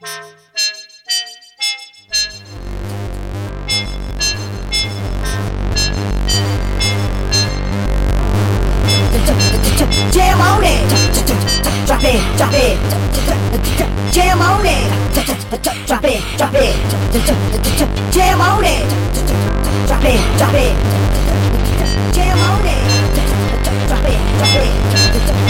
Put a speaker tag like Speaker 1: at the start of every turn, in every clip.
Speaker 1: Jam on it. Drop it, drop it. Jam on it. Drop it, drop it. Jam on it. Drop it, drop it. Jam on it. Drop it, drop it. Jam on it.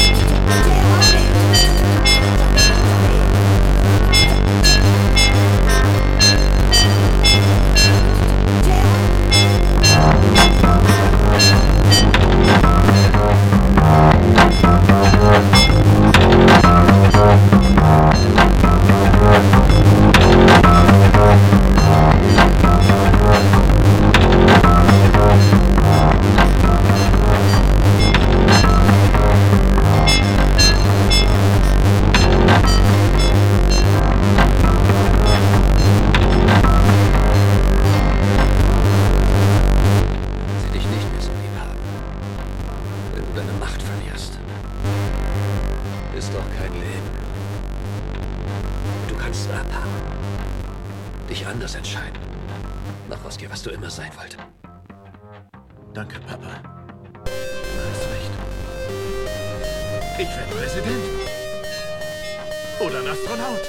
Speaker 2: Oder ein Astronaut.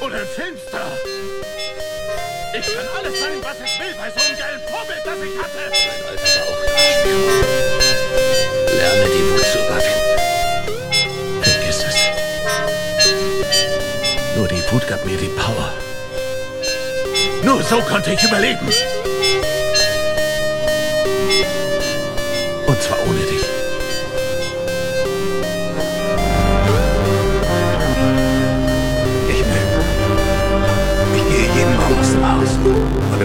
Speaker 2: Oder ein Filmstar. Ich kann alles sein, was ich will, bei so einem geilen Vorbild, das ich hatte.
Speaker 3: Mein Alter war auch ein Arschloch. Lerne die Wut zu überwinden.
Speaker 2: Vergiss es. Nur die Wut gab mir die Power. Nur so konnte ich überleben.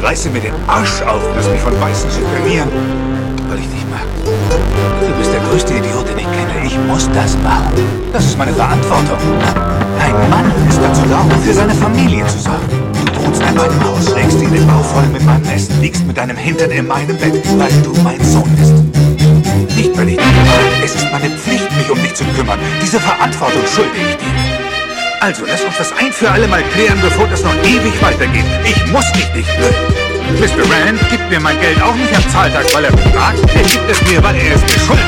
Speaker 4: Reiße mir den Arsch auf, lass mich von Weißen schikanieren, weil ich dich mag. Du bist der größte Idiot, den ich kenne. Ich muss das machen. Das ist meine Verantwortung. Ein Mann ist dazu da, um für seine Familie zu sorgen. Du wohnst in meinem Haus, legst dir den Bauch voll mit meinem Essen, liegst mit deinem Hintern in meinem Bett, weil du mein Sohn bist. Nicht, weil ich dich mag. Es ist meine Pflicht, mich um dich zu kümmern. Diese Verantwortung schulde ich dir. Also, lass uns das ein für alle Mal klären, bevor das noch ewig weitergeht. Ich muss dich nicht mögen. Mr. Rand gibt mir mein Geld auch nicht am Zahltag, weil er fragt. Er gibt es mir, weil er es mir schuldet.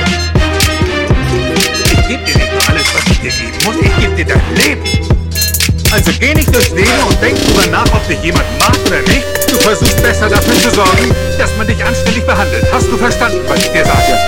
Speaker 4: Ich gebe dir nicht nur alles, was ich dir geben muss. Ich gebe dir dein Leben. Also geh nicht durchs Leben und denk drüber nach, ob dich jemand mag oder nicht. Du versuchst besser dafür zu sorgen, dass man dich anständig behandelt. Hast du verstanden, was ich dir sage?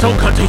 Speaker 3: So konnte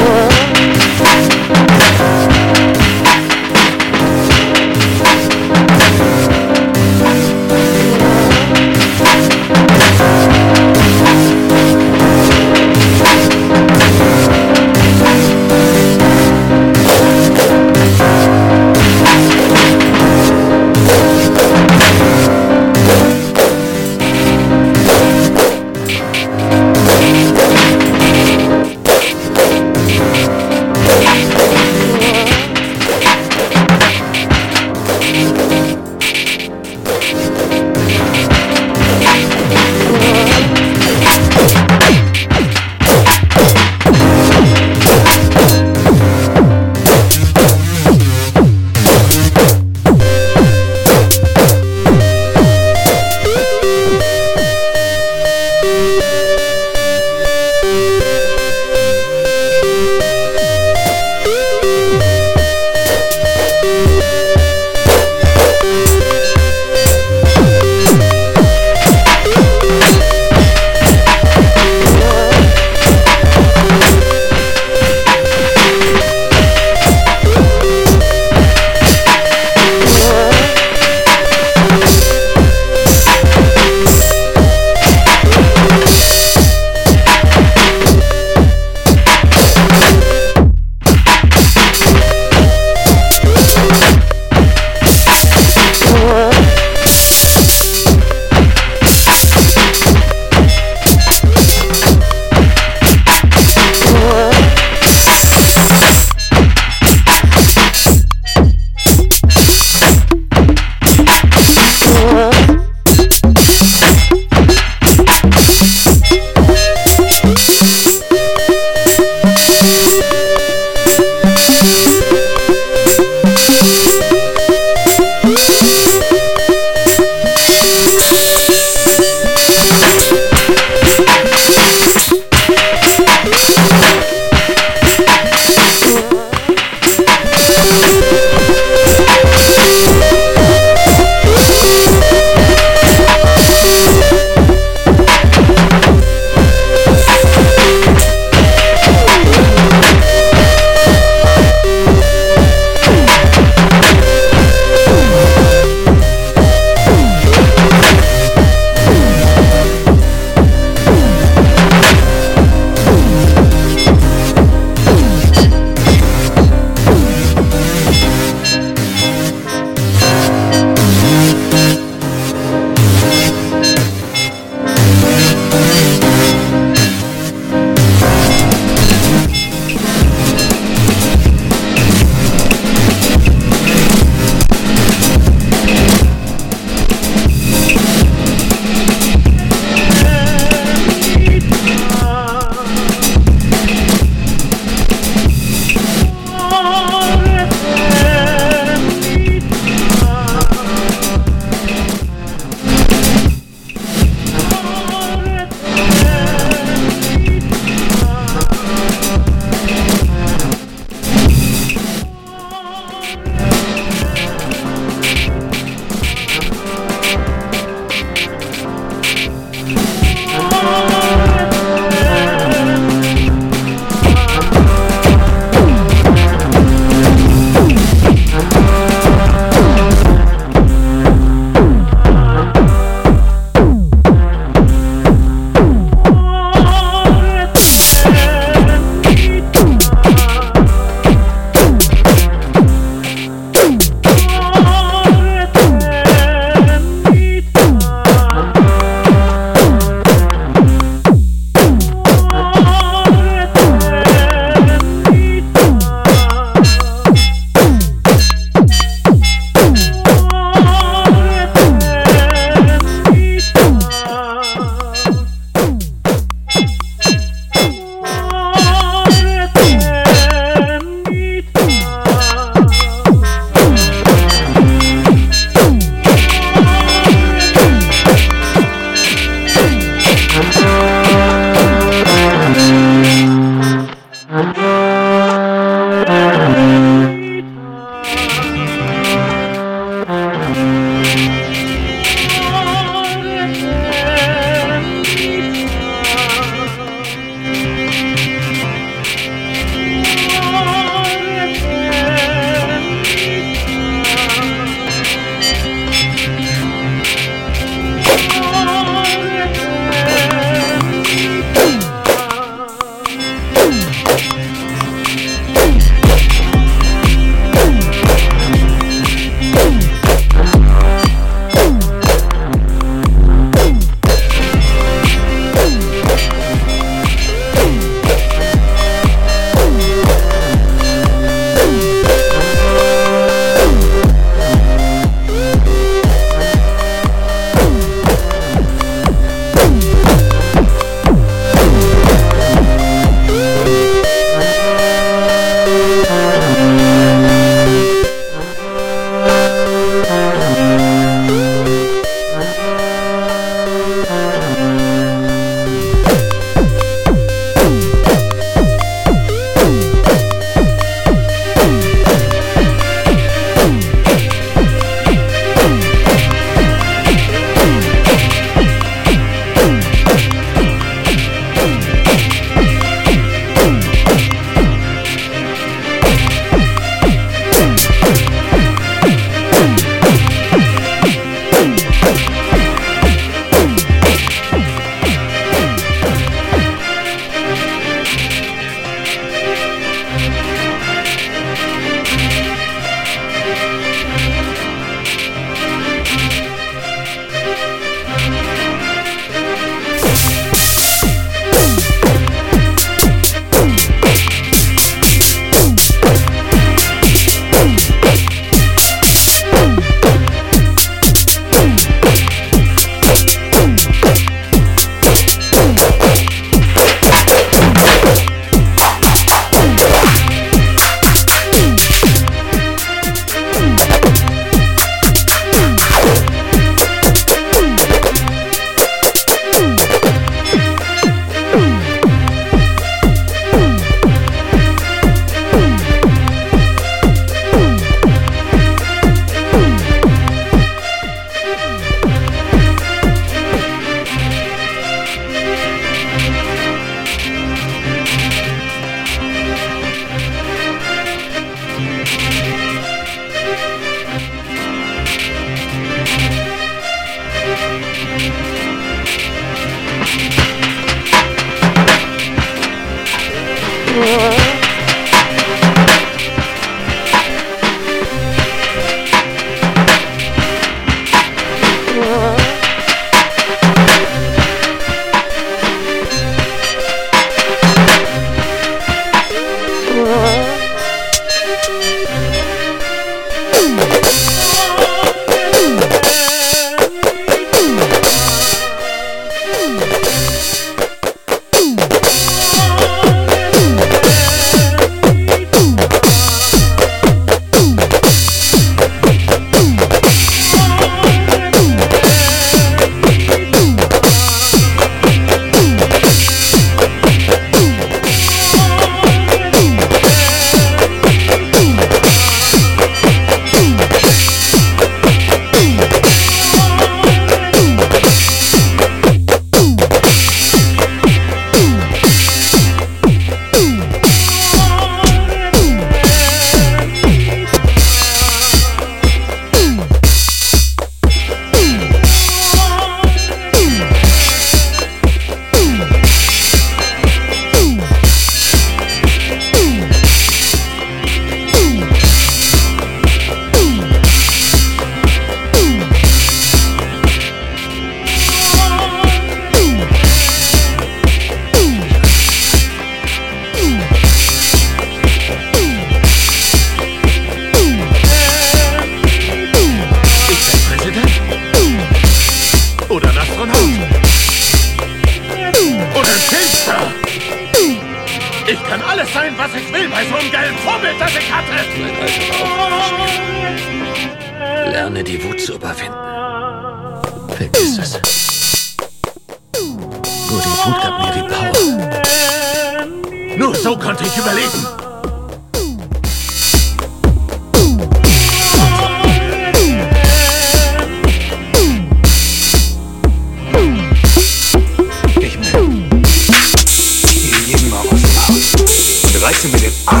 Speaker 3: activated.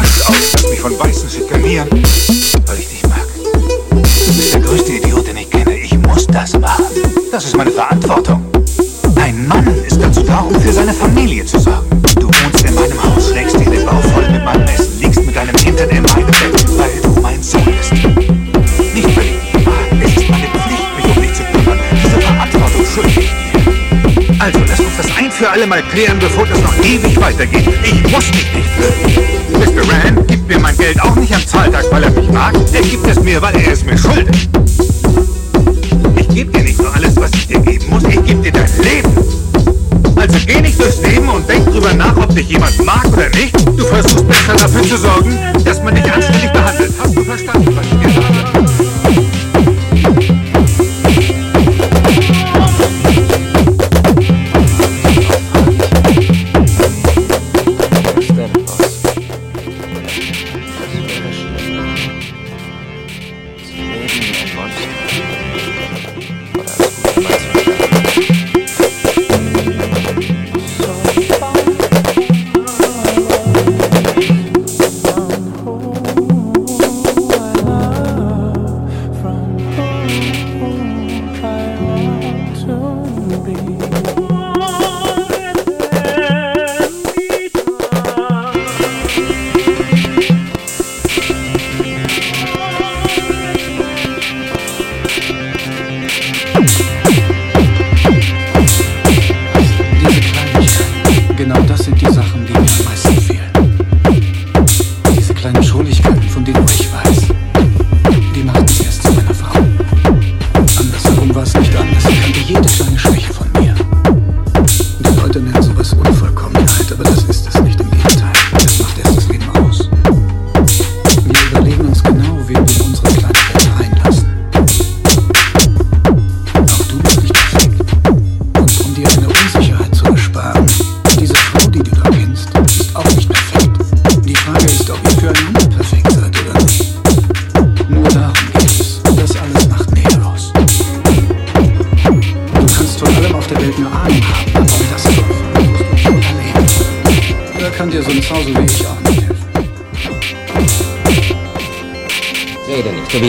Speaker 3: erklären, bevor das noch ewig weitergeht. Ich muss dich nicht flirten. Mr. Rand gibt mir mein Geld auch
Speaker 2: nicht am Zahltag, weil er mich mag. Er gibt es mir, weil er es mir schuldet. Ich gebe dir nicht nur alles, was ich dir geben muss. Ich gebe dir dein Leben. Also geh nicht durchs Leben und
Speaker 4: denk drüber nach, ob dich jemand mag oder nicht. Du versuchst besser dafür zu sorgen, dass man dich anständig behandelt. Hast du verstanden, was ich dir
Speaker 1: sage?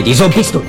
Speaker 1: it is obvious to